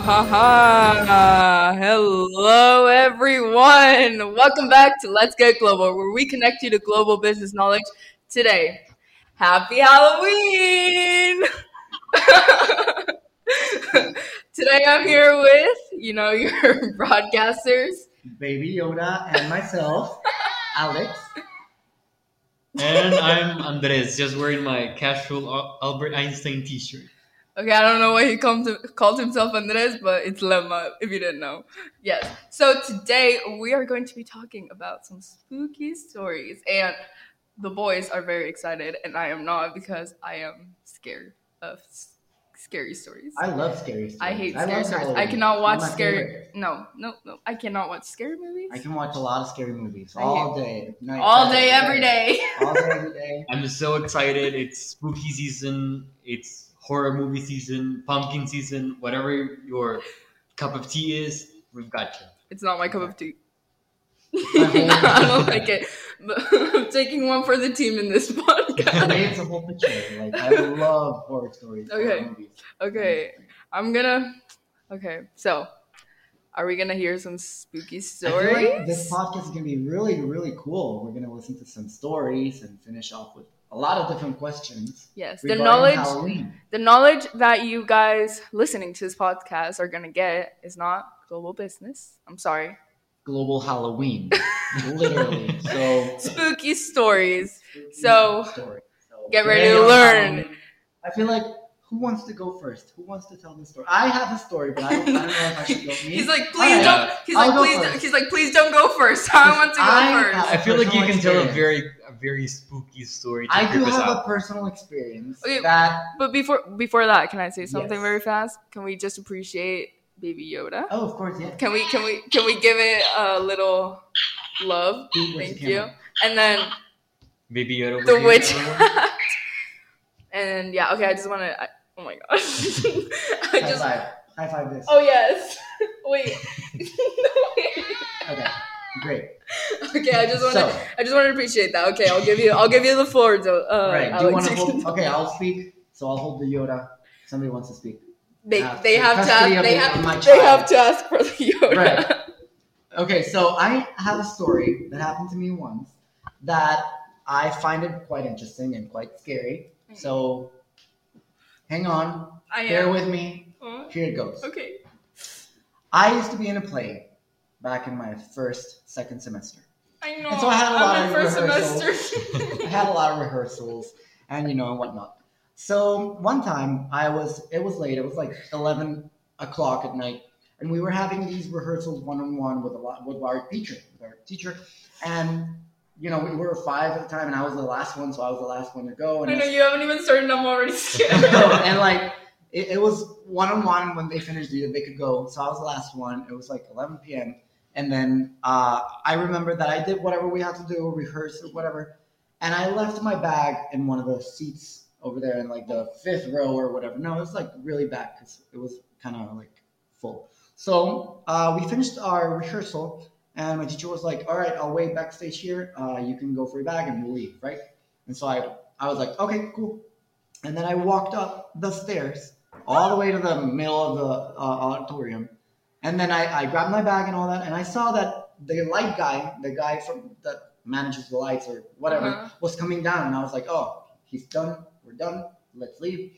ha ha ha. Hello, everyone. Welcome back to Let's Get Global, where we connect you to global business knowledge today. Happy Halloween! today I'm here with, you know, your broadcasters. Baby Yoda and myself, Alex. And I'm Andres, just wearing my casual Albert Einstein t-shirt. Okay, I don't know why he called, to, called himself Andres, but it's Lemma, if you didn't know. Yes. So today we are going to be talking about some spooky stories. And the boys are very excited, and I am not because I am scared of scary stories. I love scary stories. I hate love scary stories. I cannot watch One of my scary. favorites. No, no, no. I cannot watch scary movies. I can watch a lot of scary movies all day, night, All day, day, every day. all day, every day. I'm so excited. It's spooky season. It's horror movie season, pumpkin season, whatever your cup of tea is, we've got you. It's not my cup of tea. I don't like it. But I'm taking one for the team in this podcast. it's a whole picture. Like I love horror stories. horror Okay. movies. Okay, I'm gonna. Okay, so are we gonna hear some spooky stories? like this podcast is gonna be really, really cool. We're gonna listen to some stories and finish off with a lot of different questions. yes, the knowledge, Halloween. the knowledge that you guys listening to this podcast are gonna get is not global business. I'm sorry, Global Halloween, literally. So spooky stories. So, story. Get ready to learn. Halloween, I feel like who wants to go first? Who wants to tell the story? I have a story, but I don't, I don't know if I should go. Me? He's like, please Alright, don't. He's I'll like, go please. Don't, first. he's like, please don't go first. I want to go I first. I feel like you Personal can tell a very a very spooky story to I do creep us have a personal experience Okay. that. But before before that, can I say something Yes. very fast? Can we just appreciate Baby Yoda? Oh, of course, yeah. Can we can we can we give it a little love? Who was Thank you. camera? And then Baby Yoda the witch hat. And yeah, okay. I just want to. Oh my gosh. I High just. five. High five this. Oh yes. Wait. Okay, great. Okay, I just want to. So- I just want to appreciate that. Okay, I'll give you. I'll give you the floor. To, uh, right. Do you want to hold? Okay, I'll speak. So I'll hold the Yoda. Somebody wants to speak. They Uh, they have to ask, they have. My they have to ask for the Yoda. Right. Okay, so I have a story that happened to me once that I find it quite interesting and quite scary. So hang on, I am. bear with me. Here it goes. okay. I used to be in a play back in my first, second semester. I know. And so I had a lot I'm of first rehearsals. semester. I had a lot of rehearsals and you know and whatnot. So one time I was it was late, it was like eleven o'clock at night, and we were having these rehearsals one on one with a lot with our teacher, with our teacher, and you know, we were five at the time and I was the last one, so I was the last one to go. And I know you haven't even started. I'm already scared. and like it, it was one on one when they finished they could go. So I was the last one. It was like 11 p.m. And then uh, I remember that I did whatever we had to do, rehearse or whatever. And I left my bag in one of the seats over there in like the fifth row or whatever. No, it was like really back because it was kind of like full. So uh, we finished our rehearsal, and my teacher was like, "All right, I'll wait backstage here. Uh, you can go for your bag, and we'll leave." Right? And so I, I was like, "Okay, cool." And then I walked up the stairs all the way to the middle of the uh, auditorium, and then I, I grabbed my bag and all that, and I saw that the light guy, the guy from that manages the lights or whatever, Uh-huh. was coming down, and I was like, "Oh, he's done. We're done. Let's leave."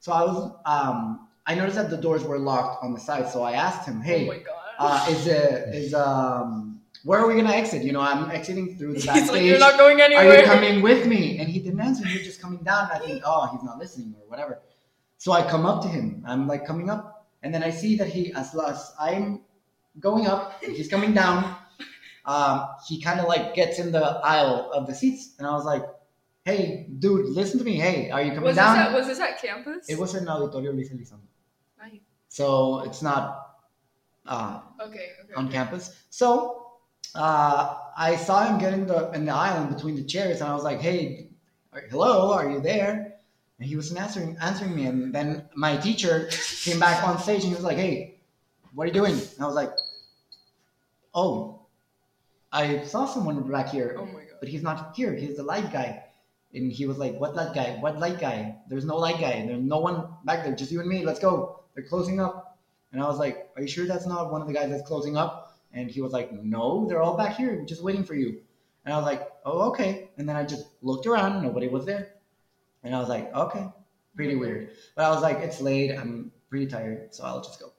So I was, um, I noticed that the doors were locked on the side, so I asked him, "Hey, Oh my god. Uh, is it is um where are we gonna exit? You know, I'm exiting through the He's backstage. like, you're not going anywhere. are you coming with me? And he didn't answer. He was just coming down. And I think, oh, he's not listening or whatever. So I come up to him. I'm like coming up, and then I see that he, as as I'm going up, he's coming down. Um, he kind of like gets in the aisle of the seats, and I was like, "Hey, dude, listen to me. Hey, are you coming was this down?" at was this at campus? it was in Auditorio Luis Elizondo. Nice. So it's not uh, Okay. Okay. on campus. So uh, I saw him get in the in the aisle in between the chairs, and I was like, "Hey, are- hello, are you there?" And he wasn't answering answering me. And then my teacher came back on stage, and he was like, "Hey, what are you doing?" And I was like, "Oh, I saw someone back here, Oh my god. but he's not here. He's the light guy." And he was like, "What light guy? What light guy? There's no light guy. There's no one back there. Just you and me. Let's go. They're closing up." And I was like, Are you sure that's not one of the guys that's closing up? And he was like, No, they're all back here, just waiting for you. And I was like, Oh, okay. And then I just looked around, nobody was there. And I was like, Okay, pretty weird. But I was like, It's late, I'm pretty tired, so I'll just go.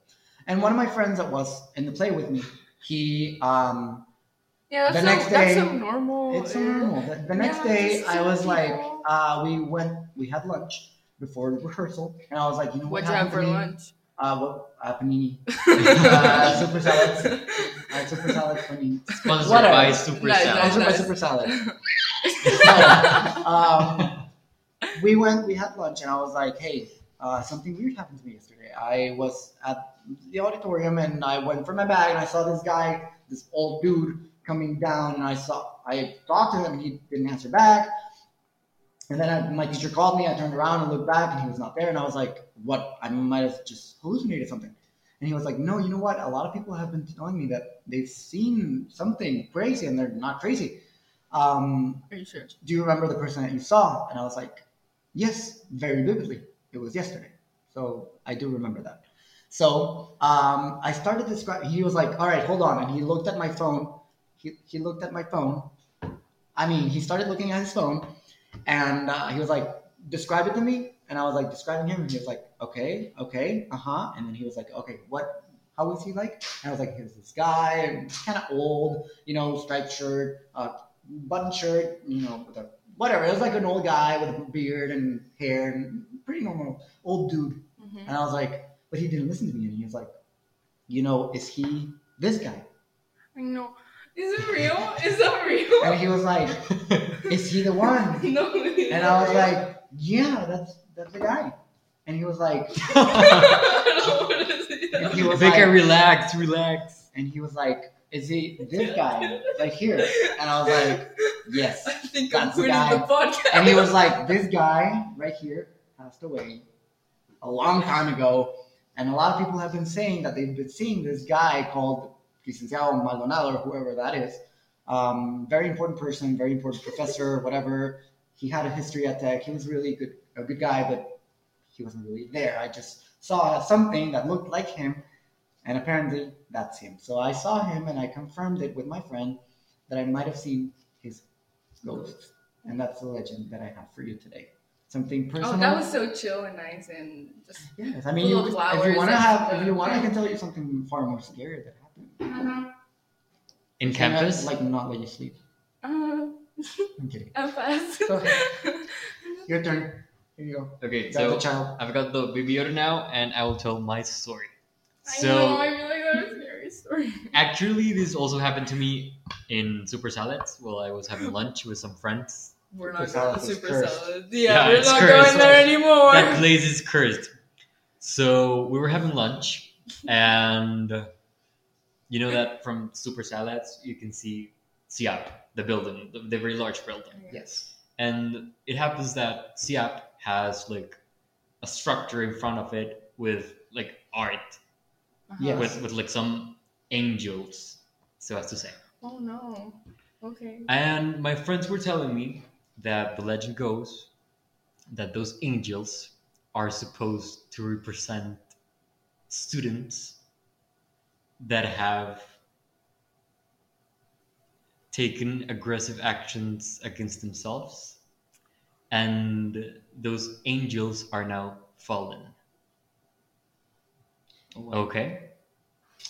And one of my friends that was in the play with me, he um Yeah, that's The so, next that's day- so normal. it's so normal. The, the next Yeah, day, just I was like, uh, we went, we had lunch before rehearsal, and I was like, you know what What'd you have for me? lunch? Uh, what uh, panini? Uh, super salads. I had super salad panini. Sponsored Whatever. by Super Nice, Salad. Sponsored by super salad. um, we went, we had lunch, and I was like, hey, uh, something weird happened to me yesterday. I was at the auditorium, and I went for my bag, and I saw this guy, this old dude, coming down, and I saw, I talked to him, and he didn't answer back. And then I, my teacher called me. I turned around and looked back, and he was not there. And I was like, "What? I might have just hallucinated something." And he was like, "No, you know what? A lot of people have been telling me that they've seen something crazy, and they're not crazy." Um, Are you sure? do you remember the person that you saw? And I was like, yes, very vividly. It was yesterday. So I do remember that. So um, I started describing, he was like, all right, hold on. And he looked at my phone. He, he looked at my phone. I mean, he started looking at his phone and uh, he was like, describe it to me. And I was like, describing him. And he was like, okay, okay, uh huh. And then he was like, okay, what, how is he like? And I was like, here's this guy, kind of old, you know, striped shirt, uh, button shirt, you know, with a whatever. It was like an old guy with a beard and hair and pretty normal old dude. Mhm. And I was like, but he didn't listen to me. And he was like, you know, is he this guy? I know. Is it real? Is that real? And he was like, is he the one? no. And I was real. like, yeah, that's that's the guy. And he was like, What is it? and he was Make her like, relax, relax. and he was like, is he this guy right here? And I was like, yes. I think I'm the quitting guy. the podcast. And he was like, this guy right here passed away a long time ago. And a lot of people have been saying that they've been seeing this guy called Licenciado Maldonado or whoever that is. Um, very important person, very important professor, whatever. He had a history at Tech. He was really good, a good guy, but he wasn't really there. I just saw something that looked like him, and apparently that's him. So I saw him, and I confirmed it with my friend that I might have seen his ghost, and that's the legend that I have for you today. Something personal. Oh, that was so chill and nice and just. Yes, I mean, full you, if you want to have, if you want, I can tell you something far more scary that happened. In Can I, campus? like not let you sleep. Uh, I'm kidding. I'm fast. Go Your turn. Here you go. okay, Grab so the child. I've got the baby Yoda now, and I will tell my story. I So know, I feel like that was a scary story. actually, this also happened to me in Super Salads while I was having lunch with some friends. We're not salad going to super cursed. salad. Yeah, Yeah, we're not cursed. going there anymore. That place is cursed. So we were having lunch, and you know that from Super Salads you can see Siap, the building, the, the very large building. Yes. And it happens that Siap has like a structure in front of it with like art, Uh-huh. Yes. with with like some angels, so as to say. Oh no. Okay. And my friends were telling me that the legend goes that those angels are supposed to represent students that have taken aggressive actions against themselves and those angels are now fallen. Oh, okay.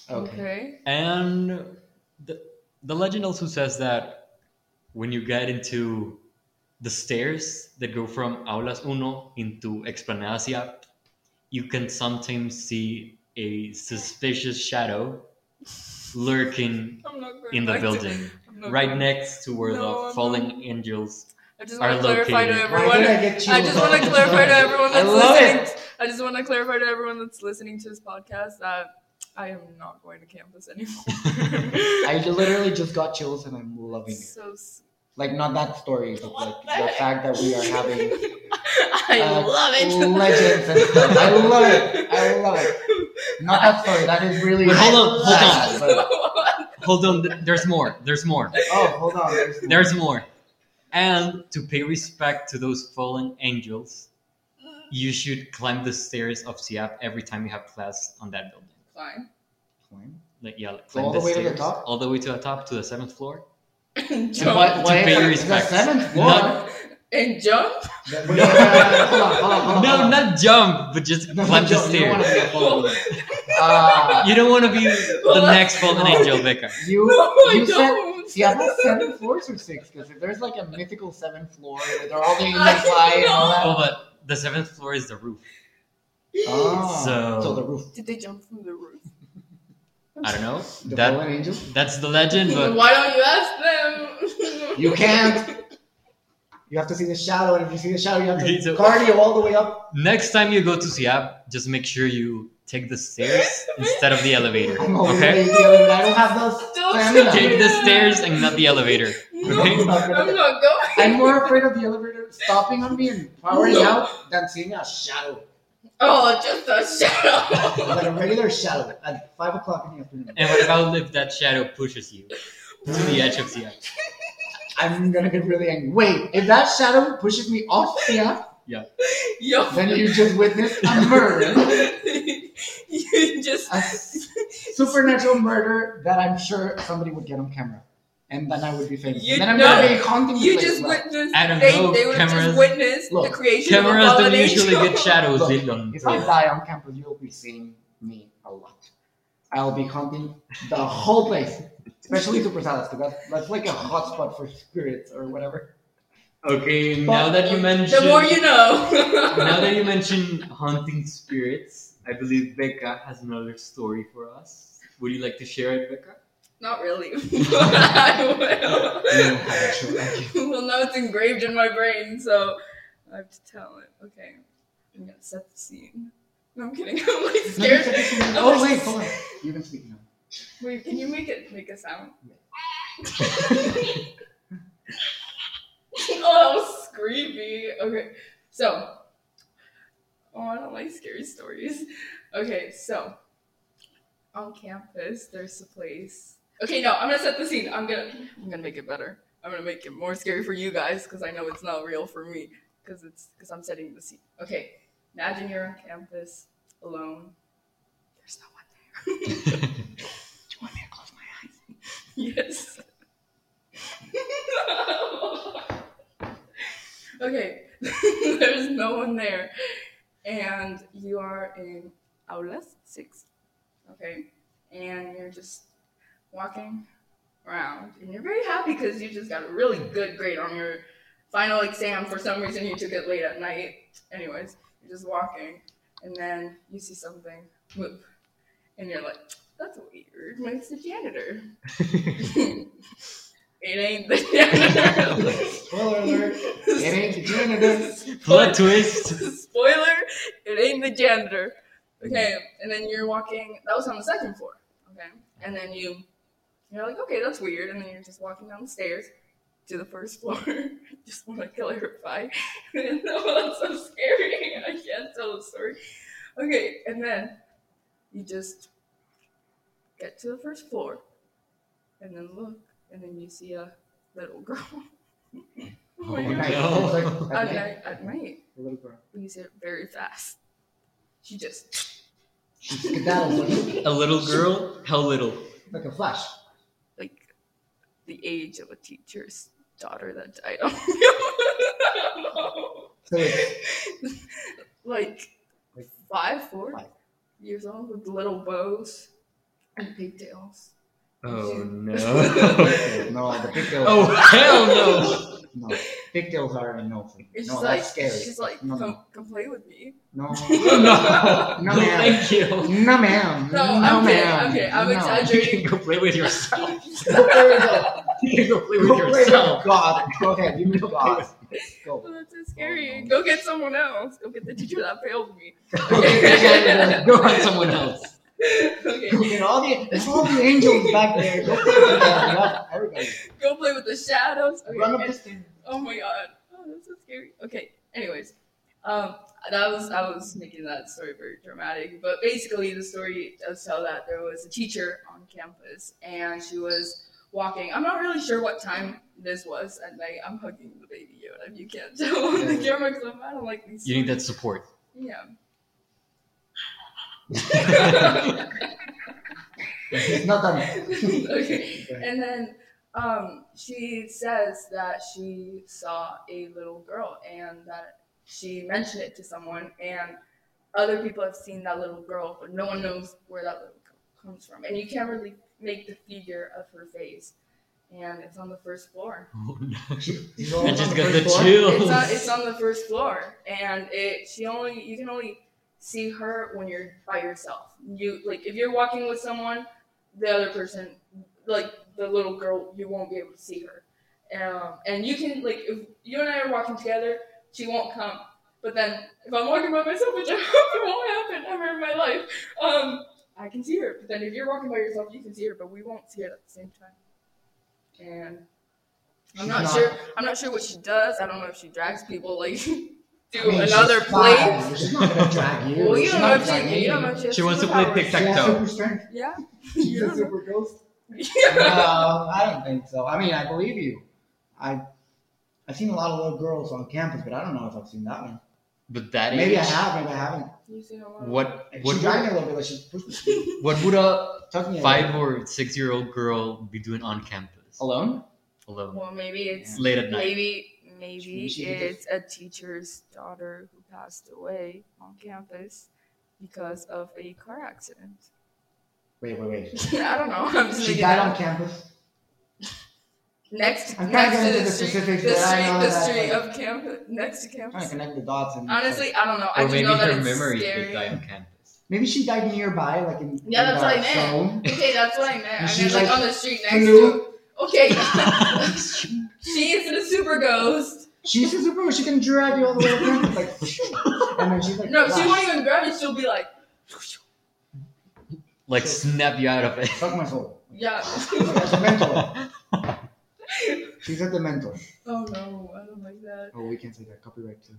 Okay. and the, the legend also says that when you get into the stairs that go from Aulas Uno into Explanada Siap, you can sometimes see a suspicious shadow lurking I'm not going in the back to- building, right going- next to where No, the I'm fallen not. angels. I just are want to clarify to located. Why everyone. did I get I just want to clarify to everyone that's love listening. it. I just want to clarify to everyone that's listening to this podcast that I am not going to campus anymore. I literally just got chills and I'm loving it. so s- Like not that story, but What like the the heck? fact that we are having I uh, love it. legends and stuff. I love it. I love it. Not that story. That is really. But hold on, hold on. but- Hold on, there's more. There's more. oh, hold on. There's more. There's more. And to pay respect to those fallen angels, you should climb the stairs of Siap every time you have class on that building. Climb. Climb. Like yeah, like Go all climb the way to the top? all the way to the top to the seventh floor. And And what, jump. what pay if the seventh floor? Not- And jump. Wait, wait, wait, wait, hold on, hold on, hold on. No, not jump, but just No, climb the Joe, You don't want to stairs. be. Uh, You don't want to be the next fallen no. angel, Becca. you, No, I you said don't. Yeah, that's seven floors or six. Because if there's like a mythical seventh floor where they're all the angels fly and all that. Oh, but the seventh floor is the roof. Oh, So- so the roof. Did they jump from the roof? I don't know. The That fallen angels. that's the legend, but Why don't you ask them? You can't. You have to see the shadow, and if you see the shadow, you have to so- cardio all the way up. next time you go to Siap, just make sure you take the stairs instead of the elevator. I'm Okay? lazy, but I don't have those Don't stamina. Take the stairs and not the elevator. No, Okay? I'm not going. I'm more afraid of the elevator stopping on me and powering No. out than seeing a shadow, Oh, just a shadow. like a regular shadow at five o'clock in the afternoon. And what about if that shadow pushes you to the edge of the Siap? I'm gonna get really angry. Wait, if that shadow pushes me off the app, Yo. then you just witnessed a murder, you just. a s- supernatural murder that I'm sure somebody would get on camera, and then I would be famous. You and then I'm know- gonna be haunting You just now. witnessed. I don't they, know, They would cameras- just witnessed the creation Cameras of a fallen don't usually get shadows, Look, Dylan. If I die on campus, you'll be seeing me a lot. I'll be haunting the whole place, especially Super Salads, because that's, that's like a hotspot for spirits or whatever. Okay, But- now that you mentioned The more you know. now that you mention haunting spirits, I believe Becca has another story for us. Would you like to share it, Becca? Not really. I will. You have a well, now it's engraved in my brain, so I have to tell it. Okay, I'm gonna set the scene. No, I'm kidding. I'm like scared. oh wait, hold on. You can speak now. Wait, can you make it make a sound? oh, that was creepy. Okay, so. Oh, I don't like scary stories. Okay, so on campus, there's a place. Okay, no, I'm gonna set the scene. I'm gonna, I'm gonna make it better. I'm gonna make it more scary for you guys because I know it's not real for me because it's because I'm setting the scene. Okay, imagine you're on campus alone. There's no one there. Do you want me to close my eyes? Yes. okay, there's no one there, and you are in aulas six. Okay, and you're just walking around, and you're very happy because you just got a really good grade on your final exam. For some reason, you took it late at night. Anyways, you're just walking, and then you see something move, and you're like, "That's weird." Maybe it's the janitor. it ain't the janitor. Spoiler alert! It ain't the janitor. Plot twist. Spoiler, it ain't the janitor. Okay, and then you're walking. That was on the second floor. Okay, and then you, you're like, okay, that's weird. And then you're just walking down the stairs to the first floor. just want to clarify. no, that's so scary. I can't tell the story. Okay, and then you just get to the first floor, and then look, and then you see a little girl. oh my Oh, God. no. Like, At at night, night, at night, the little girl. you see it very fast. She just She skedaddles A little girl? How little? like a flash. Like the age of a teacher's daughter that died. I don't know. Like Like five, four five. years old with little bows and pigtails. Oh no. no, the pigtails. oh hell no. No, pigtails are a no. for me. It's no, that's like scary. she's like, no, come, no, come play with me. no, No. No, No, ma'am. thank you. no, ma'am. No, I'm ma'am. I'm kidding, I'm no. You exaggerating. can go play with yourself. Go play with God. You can go play with Go play with yourself. God. Go ahead. You know God. Go. Oh, that's so scary. Oh, no. Go get someone else. Go get the teacher that failed me. Go get the janitor. Go find someone else. Okay. All the there's all the angels back there. Go play with them. Yeah, everybody. Go play with the shadows. Okay. Run up the stairs. Oh my god. Oh, that's so scary. Okay. Anyways, um, that was I was making that story very dramatic, but basically the story does tell that there was a teacher on campus and she was walking. I'm not really sure what time this was at night. I'm hugging the baby Yoda. If you can't tell on the camera, 'cause I don't like these. You need that support. Yeah. It's not done. okay. Okay. And then um, she says that she saw a little girl and that she mentioned it to someone, and other people have seen that little girl, but no one knows where that little girl comes from. And you can't really make the figure of her face. And it's on the first floor. Oh, no. He's I on just the got first the floor? chills. It's on, it's on the first floor, and it she only you can only see her when you're by yourself. You like if you're walking with someone, the other person, like the little girl, you won't be able to see her. Um, and you can like if you and I are walking together, she won't come. But then if I'm walking by myself, which I hope it won't happen ever in my life, um, I can see her. But then if you're walking by yourself, you can see her, but we won't see her at the same time. And I'm not, not- sure. I'm not sure what she does. I don't know if she drags people like to I mean, another she's place. five. She's not gonna drag you. Well, you don't know if she. You don't know if she, has She wants to play superpowers. She tic-tac-toe. has super strength. Yeah. She's a super ghost. No, uh, I don't think so. I mean, I believe you. I, I've seen a lot of little girls on campus, but I don't know if I've seen that one. But that Maybe I have, maybe I haven't. You've seen a lot of- what She what dragged me would, a little bit, like she pushed me. what would a Tucked me a five or six year old girl be doing on campus alone. alone Well, maybe it's late at night? maybe maybe Maybe she did it's a teacher's daughter who passed away on campus because of a car accident. Wait, wait, wait. I don't know. I'm just She died that on campus. next I'm trying next to to get the into the street, the but I street, know the that, street like- of campus, next to trying to campus. connect the dots and Honestly, I don't know. I or just maybe know that her it's memory scary. did die on campus. maybe she died nearby, like in Yeah, in that's what I that meant. zone. Okay, that's what I meant. I And meant she's like, like, on the street next "Hello?" to. Okay. she is a super ghost. She's a super. Ghost. She can drag you all the way up there, like, and then she's like, No, she won't even grab you. She'll be like, Like snap you out of it. Fuck my soul. yeah. That's a mentor. She's a dementor. oh no, I don't like that. Oh, we can't say that. Copyright to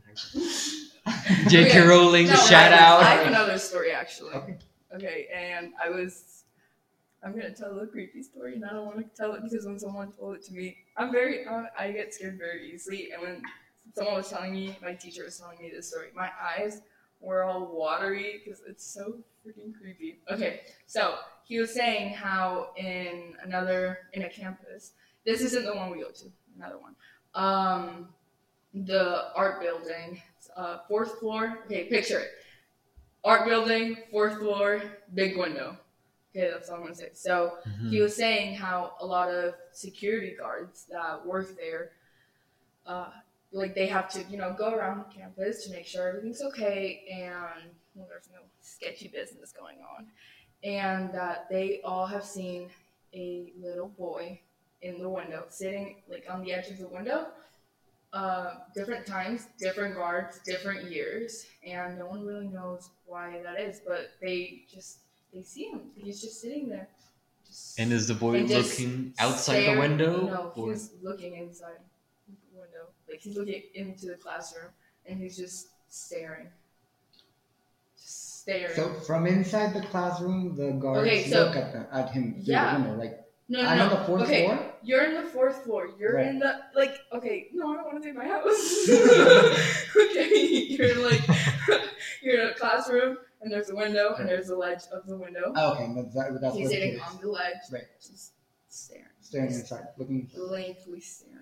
J.K. Okay. Rowling, No, shout I, out. I have another story actually. Okay. Okay, and I was. I'm gonna tell a creepy story, and I don't want to tell it because when someone told it to me, I'm very. Uh, I get scared very easily, and when someone was telling me, my teacher was telling me this story, my eyes were all watery because it's so freaking creepy. Okay, so he was saying how in another in a campus, this isn't the one we go to, another one. Um, the art building, uh, fourth floor. Okay, picture it. Art building, fourth floor, big window. Okay, that's all I'm gonna say. So Mhm. he was saying how a lot of security guards that work there, uh, like they have to, you know, go around the campus to make sure everything's okay and well, there's no sketchy business going on, and that they all have seen a little boy in the window, sitting like on the edge of the window. Uh, different times, different guards, different years, and no one really knows why that is. But they just they see him. He's just sitting there. Just And is the boy looking outside the window? No, or- he's looking inside the window. Like he's looking into the classroom, and he's just staring. Just staring. So from inside the classroom, the guards Okay, so- look at the, at him through Yeah. the window. Like no, no, I'm no. on the fourth okay, floor. you're in the fourth floor. You're Right. in the like. Okay, no, I don't want to take my house. okay, you're like you're in a classroom, and there's a window, and there's a ledge of the window. Oh, okay, that's, that, that's He's what it sitting is. on the ledge, Right. just staring. Staring inside, looking. blankly staring.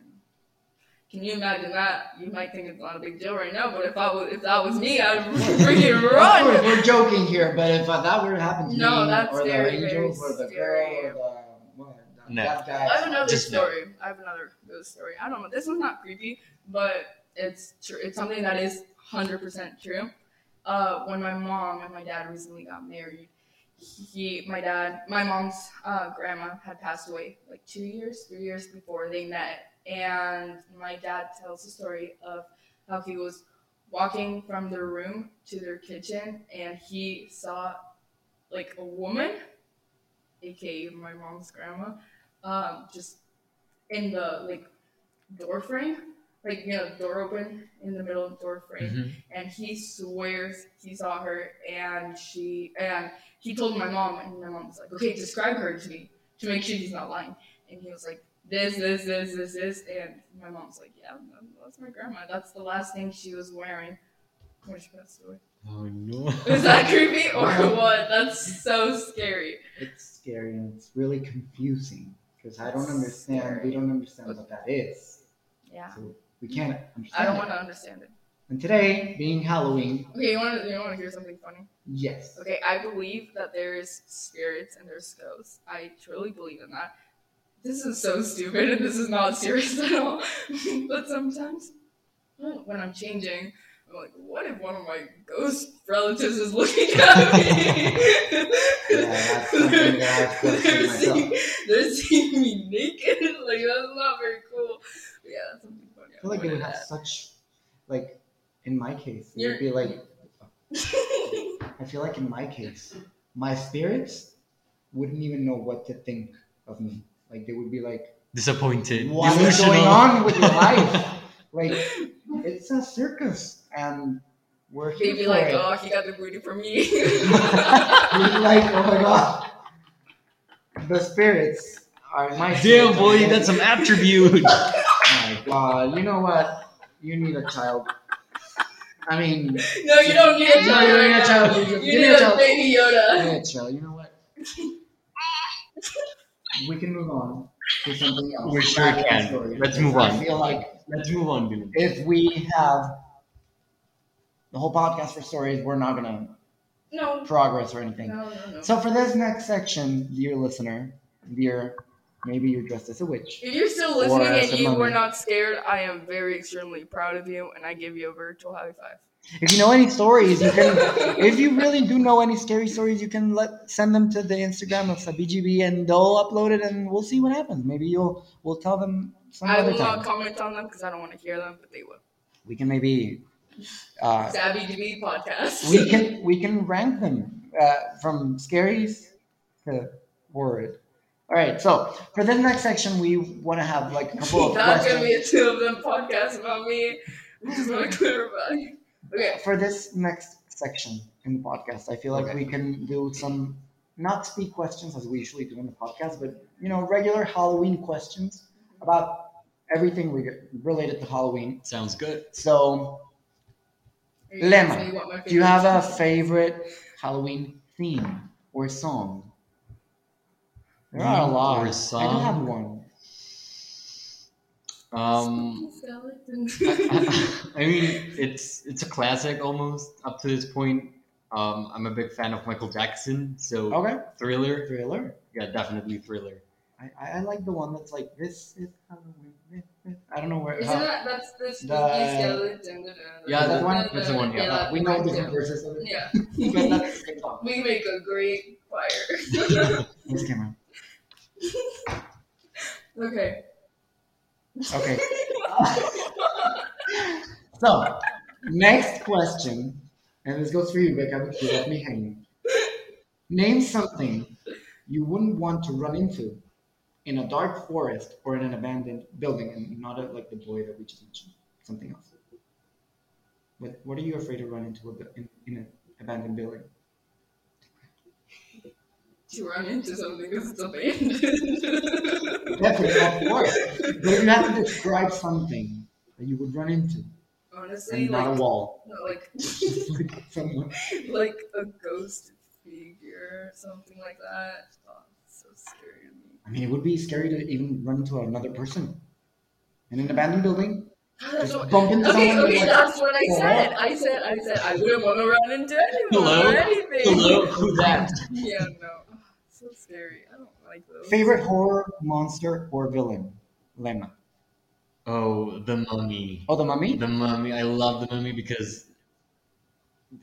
Can you imagine that? You might think it's not a big deal right now, but if I was, if that was me, I'd freaking Of course, run. we're joking here, but if uh, that were to happen to No, me, that's or the very, very angels, or the scary. girl, or the what, the No. that guy. I have another Just no. story. I have another ghost story. I don't know. This one's not creepy, but it's true. It's something that is hundred percent true. Uh, when my mom and my dad recently got married, he, my dad, my mom's uh, grandma had passed away like two years, three years before they met, and my dad tells the story of how he was walking from their room to their kitchen, and he saw like a woman, aka my mom's grandma, um, just in the like door frame, like you know, door open in the middle of the door frame, Mhm. and he swears he saw her, and she and he told my mom, and my mom was like, "Okay, describe her to me to make sure he's not lying," and he was like. This, this, this, this, this, and my mom's like, yeah, that's my grandma. That's the last thing she was wearing when she passed away. Oh no. Is that creepy or what? That's so scary. It's scary and it's really confusing because I don't understand. scary. We don't understand what that is. Yeah. So we can't understand. I don't want to understand it. And today, being Halloween, Okay, you want to you want to hear something funny? yes. Okay, I believe that there's spirits and there's ghosts. I truly believe in that. This is so stupid and this is not serious at all. but sometimes when I'm changing, I'm like, what if one of my ghost relatives is looking at me? Yeah, that they're, seeing, they're seeing me naked. Like that's not very cool. But yeah, that's something funny. I feel like it would have such, like, in my case, it would be like. I feel like in my case, my spirits wouldn't even know what to think of me. Like, they would be like, Disappointed. what is delusional. going on with your life? Like, it's a circus, and we're here They'd be for like, it. oh, he got the booty for me. Be like, oh my god, the spirits are my. Damn boy, you got some attribute. My god, you know what? You need a child. I mean, No, you don't need a No, child. you right need a child. You Give me need a a child. baby Yoda. yeah, child. You know what? We can move on to something else. We sure Back can. story. Let's move on. I on. feel like Let's move on, Dylan. if we have the whole podcast for stories, we're not gonna No. progress or anything. No, no, no. So for this next section, dear listener, dear, maybe you're dressed as a witch. if you're still listening and you mummy. were not scared, I am very extremely proud of you, and I give you a virtual high five. If you know any stories, you can. if you really do know any scary stories, you can let send them to the Instagram of SabiGB, and they'll upload it, and we'll see what happens. Maybe you'll we'll tell them some I other will time. not comment on them because I don't want to hear them, but they will. we can maybe. Uh, podcast. we can we can rank them uh, from scaries to horrid. All right, so for this next section, we want to have like a couple of That's questions. gonna be a two of them podcast about me. I just want to clarify. Okay. for this next section in the podcast, I feel like Okay. we can do some not speak questions as we usually do in the podcast, but you know, regular Halloween questions about everything re- related to Halloween. Sounds good. So, Are you gonna Lemma, say what my do you have a favorite- favorite Halloween theme or song? There are a Theme lot. or I do song? have one. Um, Skeletons. I mean, it's it's a classic almost up to this point. Um, I'm a big fan of Michael Jackson, so Okay, Thriller, Thriller. yeah, definitely Thriller. I, I I like the one that's like this is Halloween. this is-" I don't know where. Isn't how- that that's the spooky The- skeleton? Yeah, that one? That's the one, yeah. that we know one different too. of it. Yeah, but that's the same song. we make a great choir. Thanks, Cameron. Okay. Okay. So, next question, and this goes for you, Becca, you left me hanging. Name something you wouldn't want to run into in a dark forest or in an abandoned building, and not a, like the boy that we just mentioned. Something else. What, what are you afraid to run into in, in an abandoned building? To run into something because it's abandoned. Definitely, of course. But you have to describe something that you would run into, Honestly, and not like, a wall, no, like, like someone. like a ghost figure, something like that. Oh, so scary. I mean, it would be scary to even run into another person in an abandoned building. Just bump into Okay, someone. okay, like, that's what I "Oh, said. I said, I said, I wouldn't want to run into anyone Hello? or anything. Hello, who that? Yeah, no, so scary. I don't like those. Favorite horror monster or villain? Lemma. Oh, the Mummy. Oh, the mummy. The Mummy. I love the Mummy because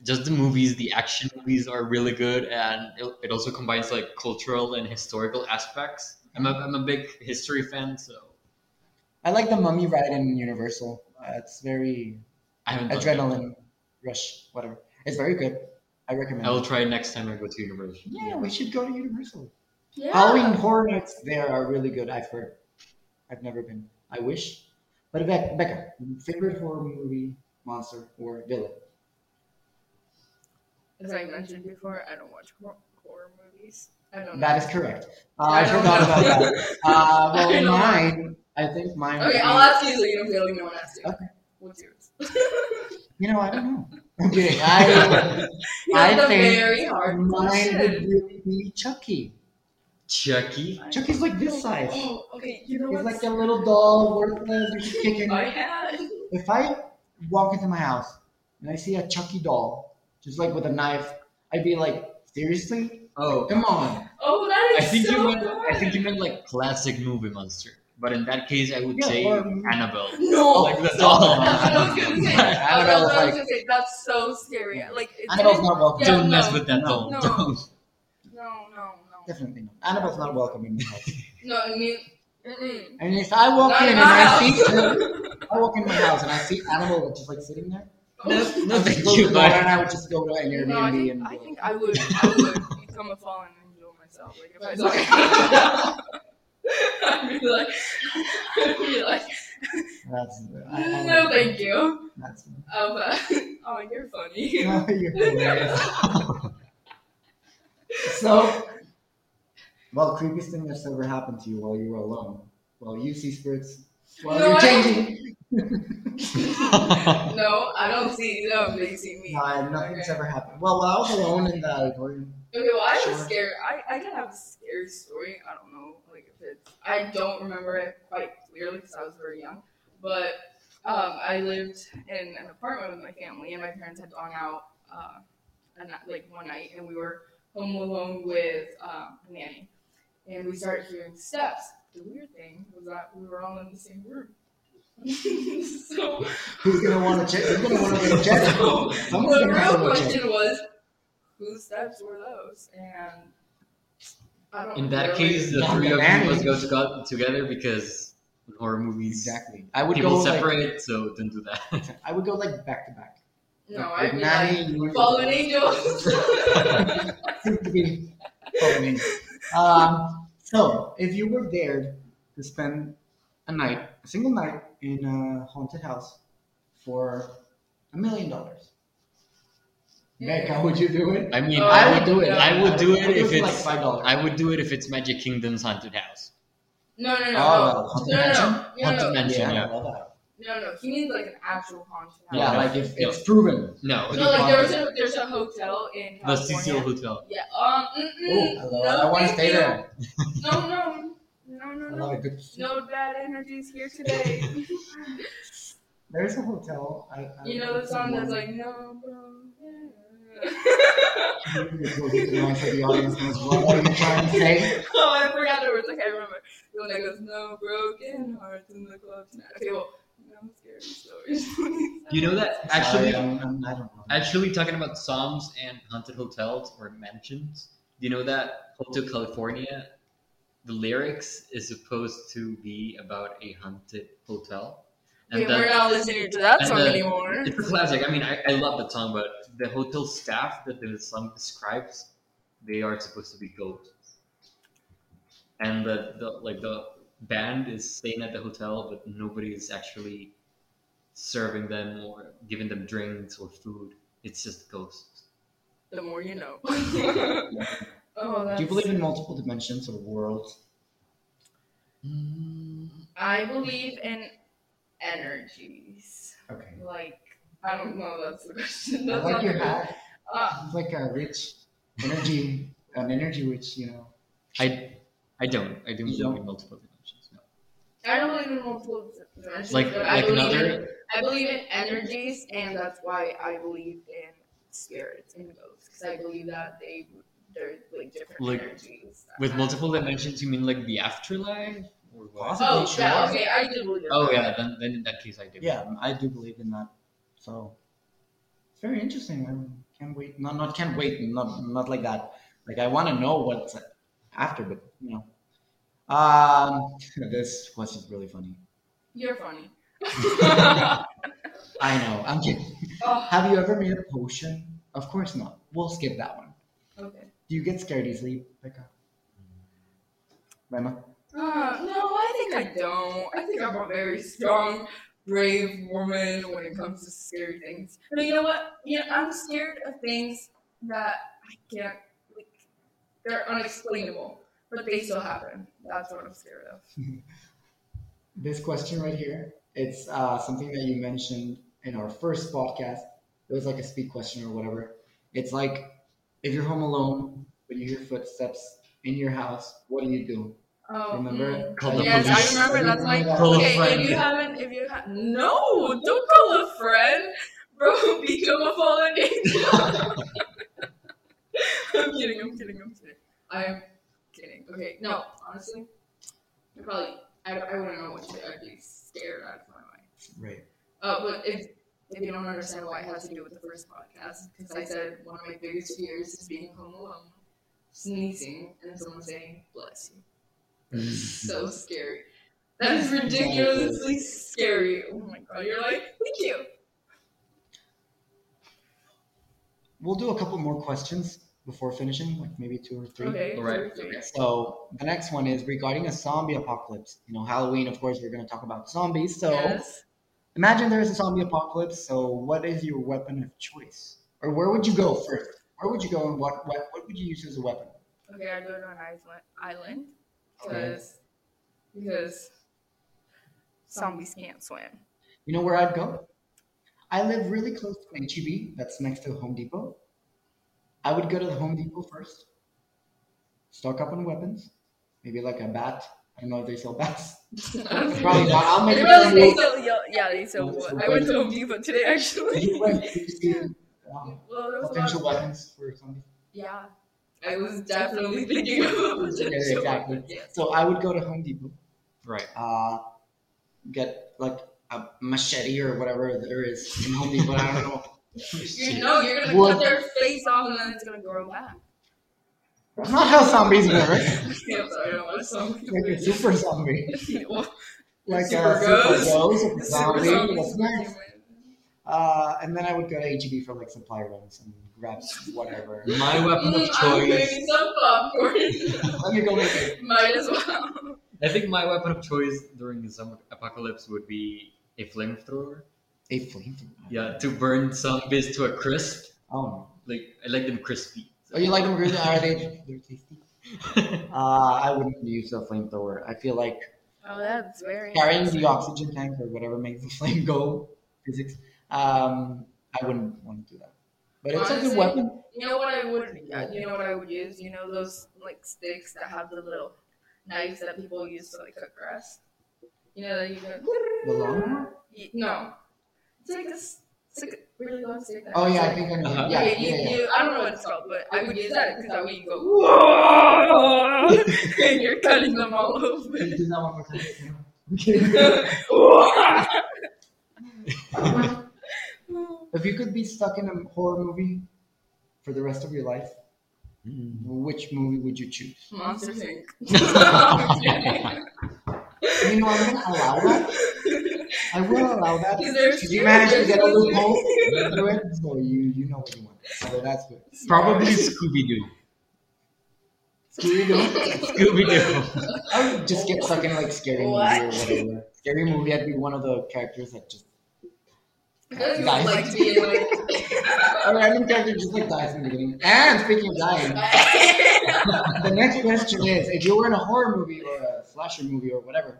just the movies, the action movies are really good, and it, it also combines like cultural and historical aspects. I'm a, I'm a big history fan, so I like the mummy ride in Universal. Uh, it's very I haven't. done that. adrenaline rush, whatever. It's very good. I recommend. I will it. try next time I go to Universal. Yeah, we should go to Universal. Yeah. Halloween horror nights there are really good. I've heard. I've never been. I wish. But Becca, Becca, favorite horror movie, monster, or villain? As I mentioned before, I don't watch horror movies. I don't know. That is correct. Uh, I I forgot know. about that. Uh, well, don't mine, I think mine. Okay, I'll ask you so you don't feel like no one asked you. Okay. What's yours? You know, I don't know. I'm kidding. I, You I think very hard mine would really be Chucky. Chucky. Chucky's like this size. Oh, okay. You know He's what's like a little doll, worthless, you should kick him. I had. If I walk into my house and I see a Chucky doll, just like with a knife, I'd be like, seriously? Oh, Come on. Oh, that I think so you meant. hard. I think you meant like classic movie monster. But in that case, I would Yeah, say or- Annabelle. No. Like the doll. was gonna say. That's Annabelle's what I was like- say. That's so scary. Like Annabelle's not welcome. Yeah, Don't mess no, with that no, doll. no. Don't. No, no, no. Definitely not. Annabelle's not welcome in the house. No, I mean. Mm-mm. And if I walk Not in and I see. I walk in my house and I see Annabelle just like sitting there, No, no, thank just go to you. door and I would just go to an Airbnb No, I think, and I think I would, I would become a fallen angel myself. Like if I saw I'd be like, I'd be like, that's I, I, no, thank you. That's Um, uh, oh, you're funny. no, you're hilarious. So, well, creepiest thing that's ever happened to you while you were alone. Well, you see spirits while No, you're I don't- changing. no, I don't see them. They see me. No, nothing's Okay. ever happened. Well, I was alone in the auditorium. Okay, well, I was Sure. scared. I, I can have a scary story. I don't know, like if it's. I don't remember it quite clearly because I was very young. But um, I lived in an apartment with my family, and my parents had gone out uh, a ni- like one night, and we were home alone with um, a nanny, and we started hearing steps. The weird thing was that we were all in the same room. so Who's gonna want to check? Who's gonna want to go check? so Someone's the gonna have to real go check. question was, whose steps were those? And I don't In that really- case, the three of you must go to together because horror movies, Exactly. I would people go like, separate, so don't do that. I would go like back to back. no, Like, I'd be Nanny, like, you would- fallen angels. Seems to be following. Um, so, if you were dared to spend a night, a single night, in a haunted house for a million dollars, Meg, how would you do it? I mean, Oh, I I would would do it. I would do it would if for like it's. five dollars. I would do it if it's Magic Kingdom's haunted house. no, no, no, Oh, no, haunted no, no, mansion? no, no, Haunted mansion. Yeah, yeah. I love that. no, no. He means like an actual haunted house. Yeah, like if no. it's proven. No, No, like there's a there's a hotel in the California. Cecil Hotel. Yeah. Um. Oh, Mm-mm, I, love, no, I want to thank stay you. there. No, no, no, I no, love no. a good. No bad energies here today. There's a hotel. I, I you know the song that's like no, bro. Yeah. We'll to the noise of the audience knows what are you trying to say? oh, I forgot the words. I can't remember. The one that goes, "No broken hearts in the club tonight." Okay, well, no scary stories. You know that actually, Sorry, I'm, I'm, I don't know. actually talking about Psalms and haunted hotels or mansions. Do you know that Hotel California? The lyrics is supposed to be about a haunted hotel. Okay, that- we're not listening to that song the- anymore. It's a classic. I mean, I, I love that song, but the hotel staff that the song describes, they are supposed to be ghosts. And the, the like the band is staying at the hotel, but nobody is actually serving them or giving them drinks or food. It's just ghosts. The more you know. oh. Do you believe in multiple dimensions or worlds? I believe in energies. Okay. Like, I don't know. That's the question. I That's like your the- hat. Uh, It's like a rich energy, an energy rich, you know. I I don't. I don't believe in multiple dimensions. No. I don't believe in multiple dimensions. Like but I like believe another. In, I believe in energies, and that's why I believe in spirits and ghosts because I believe that they they're like different Like, energies. With multiple dimensions, you mean like the afterlife? Or what? Possibly. Oh Sure. yeah, okay, I do believe. in Oh that. yeah, then, then in that case I do. Yeah, I do believe in that. So it's very interesting. I can't wait. Not not can't wait. Not not like that. Like I want to know what's after, but you know. Um, this question's really funny. You're funny. I know. I'm kidding. oh, Have you ever made a potion? Of course not. We'll skip that one. okay. Do you get scared easily, Becca? Emma? Uh, no, I think I don't. I think I'm a very strong, brave woman when it comes to scary things. No, you know what? You know, I'm scared of things that I can't, like, they're unexplainable, but they still happen. That's what I'm scared of. This question right here, it's uh, something that you mentioned in our first podcast. it was like a speed question or whatever. It's like if you're home alone but you hear footsteps in your house, what do you do? Oh, Remember? mm. Call the yes, police. I remember. That's like Call a okay. friend. If you haven't, if you ha- no, don't call a friend, bro. Become a fallen angel. I'm kidding. I'm kidding. I'm kidding. I'm kidding. Okay, no, honestly, I probably I, I wouldn't know what to do. I'd be scared out of my mind. Right. Uh, but if if you don't understand why it has to do with the first podcast, because I said one of my biggest fears is being home alone, sneezing, and someone saying "bless you." so scary. That is ridiculously scary. Oh my god! You're like, thank you. We'll do a couple more questions before finishing, like maybe two or three. Okay. All right. okay. So the next one is regarding a zombie apocalypse. You know, Halloween, of course, we're going to talk about zombies. So Yes. imagine there is a zombie apocalypse. So what is your weapon of choice, or where would you go first? Where would you go, and what what, what would you use as a weapon? Okay, I go to an island, island, Okay. because because zombies can't swim. You know where I'd go? I live really close to an HEB that's next to Home Depot. I would go to the Home Depot first, stock up on weapons, maybe like a bat. I don't know if they sell bats. Probably not. I'll make They it they sell- yeah, yeah, they sell what? I went to Home Depot today actually. You went to see um, Well, there was a lot potential weapons for zombies. Yeah, I was definitely thinking of potential. Yeah, exactly. weapon, Yes. So I would go to Home Depot, Right. uh, get like a machete or whatever there is in Home Depot. I don't know. You know, you're gonna Wood. cut their face off and then it's gonna grow back. That's not how zombies work. yeah, sorry, I don't want to like a super zombie. Well, Like Super a super ghost. ghost, super super zombie. zombie, That's super nice. Uh, and then I would go to HEB for like supply runs and grab whatever. My weapon Mm, of I'm choice. some popcorn. Let me go make it. Might as well. I think my weapon of choice during the summer apocalypse would be a flamethrower. A flamethrower. Yeah, to burn some bits to a crisp. Oh. Like I like them crispy. Oh, you like them crispy? Are they? They're tasty. Uh, I wouldn't use a flamethrower. I feel like Oh, that's very. carrying the oxygen tank or whatever makes the flame go, physics. Um, I wouldn't want to do that. But it's a good weapon. You know what I would? uh, You know what I would use? You know those like sticks that have the little knives that people use to like cut grass. You know that you go. The long one? No, it's like this. It's like a really long stick. that Oh has, yeah, I think I know. Uh-huh. Yeah, Okay, you, yeah, yeah. you, I don't know what it's called, but I would use that because that way you go, whoa, and you're cutting them all Can you open. do that one more time? If you could be stuck in a horror movie for the rest of your life, which movie would you choose? Monster Inc. You know, I'm gonna allow that. I will allow that. Because there's you managed to get a there's- loophole into it, so you you know what you want. So that's good. Probably Scooby Doo. Scooby Doo. Scooby Doo. I would just get stuck in like scary What? movie or whatever. Scary movie, I'd be one of the characters that just I feel like you dies. would like to be in like. a random character just like dies in the beginning. And speaking of dying, the next question is: If you were in a horror movie or a slasher movie or whatever,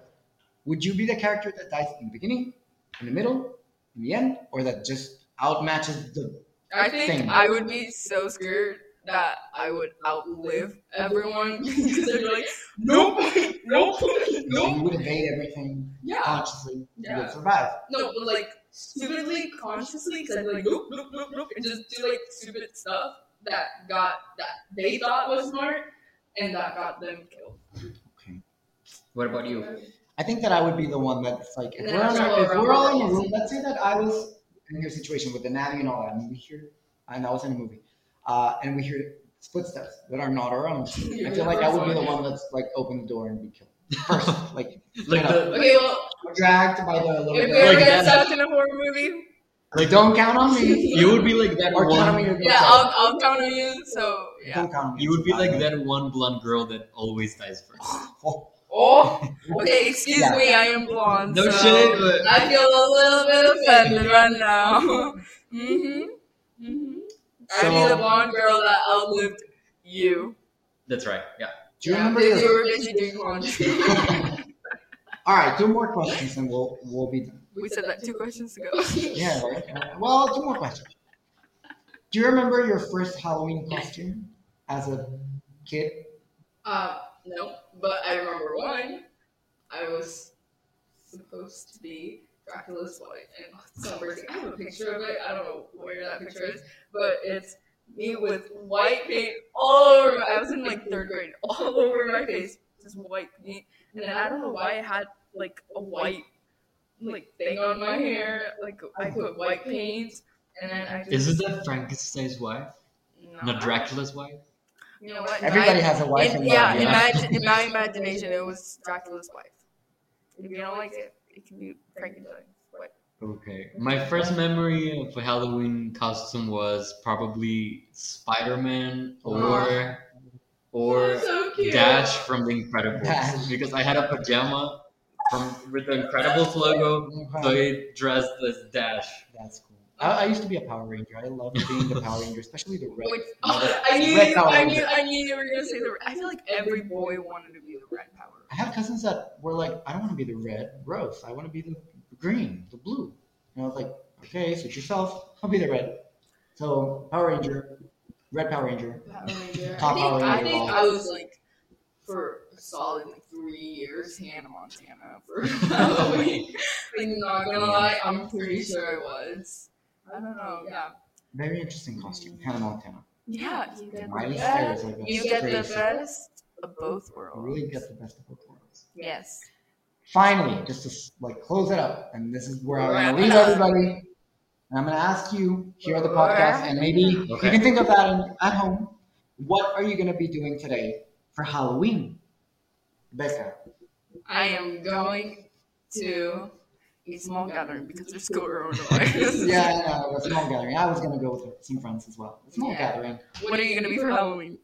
would you be the character that dies in the beginning, in the middle, in the end, or that just outmatches the? I think Thing. I would be so scared that I would outlive everyone because they'd be like, nope, nope, So you would evade everything Yeah. consciously. You Yeah. would survive. No, but like stupidly, consciously, because I'd be like, nope, nope, nope, nope, and just do like stupid stuff that got that they thought was smart and that got them killed. Okay. What about you? I think that I would be the one that's like, if we're, then on travel if we're all in the a world. room, let's say that I was in your situation with the nanny and all that, and we hear, and I was in a movie, uh, and we hear footsteps that are not our own. I feel like I would be the one that's like open the door and be killed first, like Like the Okay, well, dragged by the little if we girl. ever Like get that. stuck in a horror movie, Like, don't count on me. you would be like that Or count on me. one. yeah. I'll, I'll count on you. So yeah. Don't count on me. You would be like that one blonde girl that always dies first. Oh, okay. Excuse Yeah. me, I am blonde. No so shit, but I feel a little bit offended right now. mhm. Mhm. I'd be the blonde girl that outlived you. that's right. Yeah. Do you Yeah, remember because your you were busy doing laundry. All right, two more questions and we'll we'll be done. we said that two questions ago. Yeah, right. Well, two more questions. Do you remember your first Halloween costume as a kid? Uh, no, but I remember one. I was supposed to be Dracula's wife, and somebody, I have a picture of it. I don't know where that picture is, but it's me with white paint all over. My, I was in like third grade, all over my face, just white paint, and then I don't know why I had like a white like thing on my hair. Like I put white paint, and then I just Isn't that Frankenstein's wife? no. Not Dracula's wife? You know what? Everybody I- has a wife in, in yeah, love, imagine in my imagination, it was Dracula's wife. If you don't like it, it can be Frankenstein's wife. Okay. My first memory of a Halloween costume was probably Spider-Man or or so. Dash from The Incredibles Dash. because I had a pajama from with the Incredibles logo, so I dressed as Dash. That's cool. I, I used to be a Power Ranger. I loved being the Power Ranger, especially the oh, red. Which, no, the oh, I knew, red Power I knew, Ranger. I knew you were gonna say the. I feel like every boy wanted to be the red power. I have cousins that were like, I don't want to be the red, gross. I want to be the green, the blue. And I was like, okay, suit yourself. I'll be the red. So Power Ranger, red Power Ranger. Power Ranger. Top I think, Power I think. I was like for a solid like three years Hannah Montana for Halloween. like not gonna lie, I'm pretty sure I was. I don't know. Yeah. Very interesting costume, mm. Hannah Montana. Yeah, you get the Miley best. Cyrus, I. You get the best of both worlds. You worlds. really get the best of both worlds. Yes. Finally, just to like close it up, and this is where I'm gonna leave up. everybody. And I'm gonna ask you here at the podcast, and maybe you can think of that in, at home. What are you gonna be doing today for Halloween, Becca? I am going to a small gathering because there's coronavirus. yeah, I know, a small gathering. I was gonna go with some friends as well. A small Yeah. gathering. What are you gonna be for Halloween?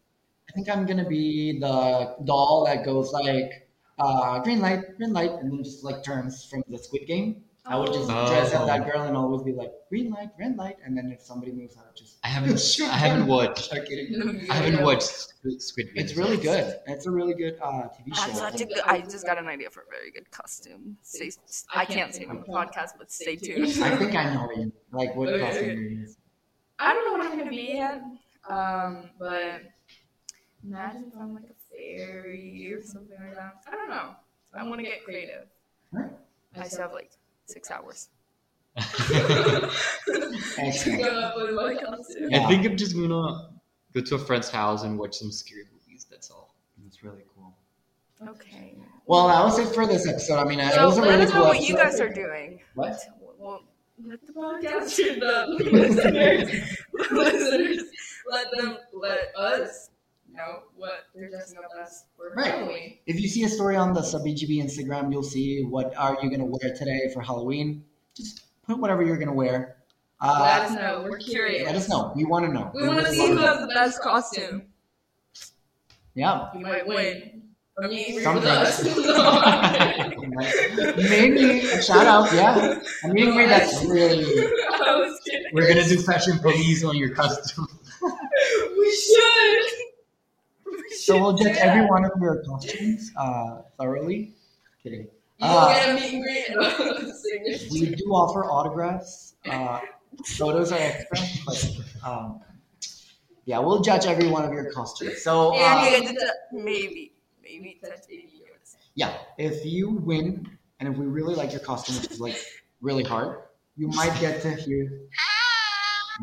I think I'm gonna be the doll that goes like uh, green light, green light, and then just like turns from the Squid Game. I would just Oh. dress up that girl and always be like green light, red light, and then if somebody moves, I would just. I haven't I haven't watched I'm kidding. I haven't watched Squid Squid Game. It's really good. It's a really good uh, TV show. That's such a good. I just got an idea for a very good costume. Stay, I can't say it on the podcast, but stay tuned. I think I know you. Like what Okay, costume okay. you're gonna use. I don't know what I'm gonna be yet, um, but imagine if I'm like a fairy or something like that. I don't know. I want to get creative. Alright. I still have like six hours. Excellent. Come up with my costume. I think I'm just gonna go to a friend's house and watch some scary movies. That's all. That's really cool. Okay. Well, that was it for this episode. I mean, it So was a let really us know cool what you guys are doing. What? Well, let the podcast the listeners, listeners, let them, let us know what they're dressing up as for Right. Halloween. If you see a story on the SubBGB Instagram, you'll see what are you gonna wear today for Halloween. Just put whatever you're gonna wear. let Uh, us know. We're curious. let us know. We want to know. We want to see who has the best costume. Yeah. You might win. A meet and greet Something. us. Maybe a shout out. Yeah. I mean, great. That's really. I was kidding. We're gonna do fashion police on your costume. We should. We So we'll should judge every one of your costumes uh, thoroughly. Kidding. You'll Uh, get a meet and greet and. We do offer autographs. Uh, photos are extra, but um, yeah, we'll judge every one of your costumes. So And uh, you get to touch, maybe, maybe touch yeah, if you win, and if we really like your costume, which is like really hard, you might get to hear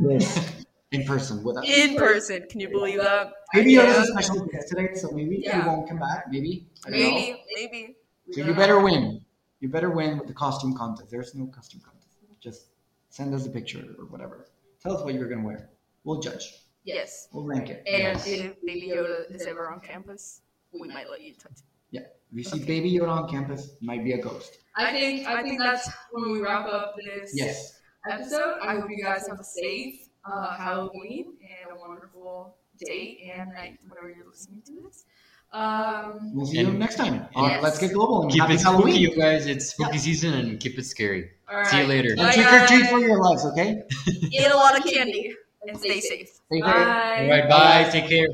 this in person with us. In person, can you believe that? Maybe you're Yeah. a special guest today, so maybe Yeah. you won't come back. Maybe. Don't know. Maybe, maybe. So you better win. You better win with the costume contest. There's no costume contest. Just send us a picture or whatever. Tell us what you're gonna wear. We'll judge. Yes. We'll rank it. And Yes. if Baby Yoda is ever on campus, we might let you touch it. Yeah. If you see Okay. Baby Yoda on campus, might be a ghost. I think I think that's when we wrap up this Yes. episode. I hope you guys have a safe uh, Halloween and a wonderful day and night whenever you're listening to this. Um, We'll see you next time on Yes. Let's Get Global and Keep happy it spooky, you guys. It's spooky season and keep it scary. all right. See you later. And Bye, trick or treat for your lives, okay? Eat a lot of candy and stay safe. Stay safe. Bye. All right, bye. Take care.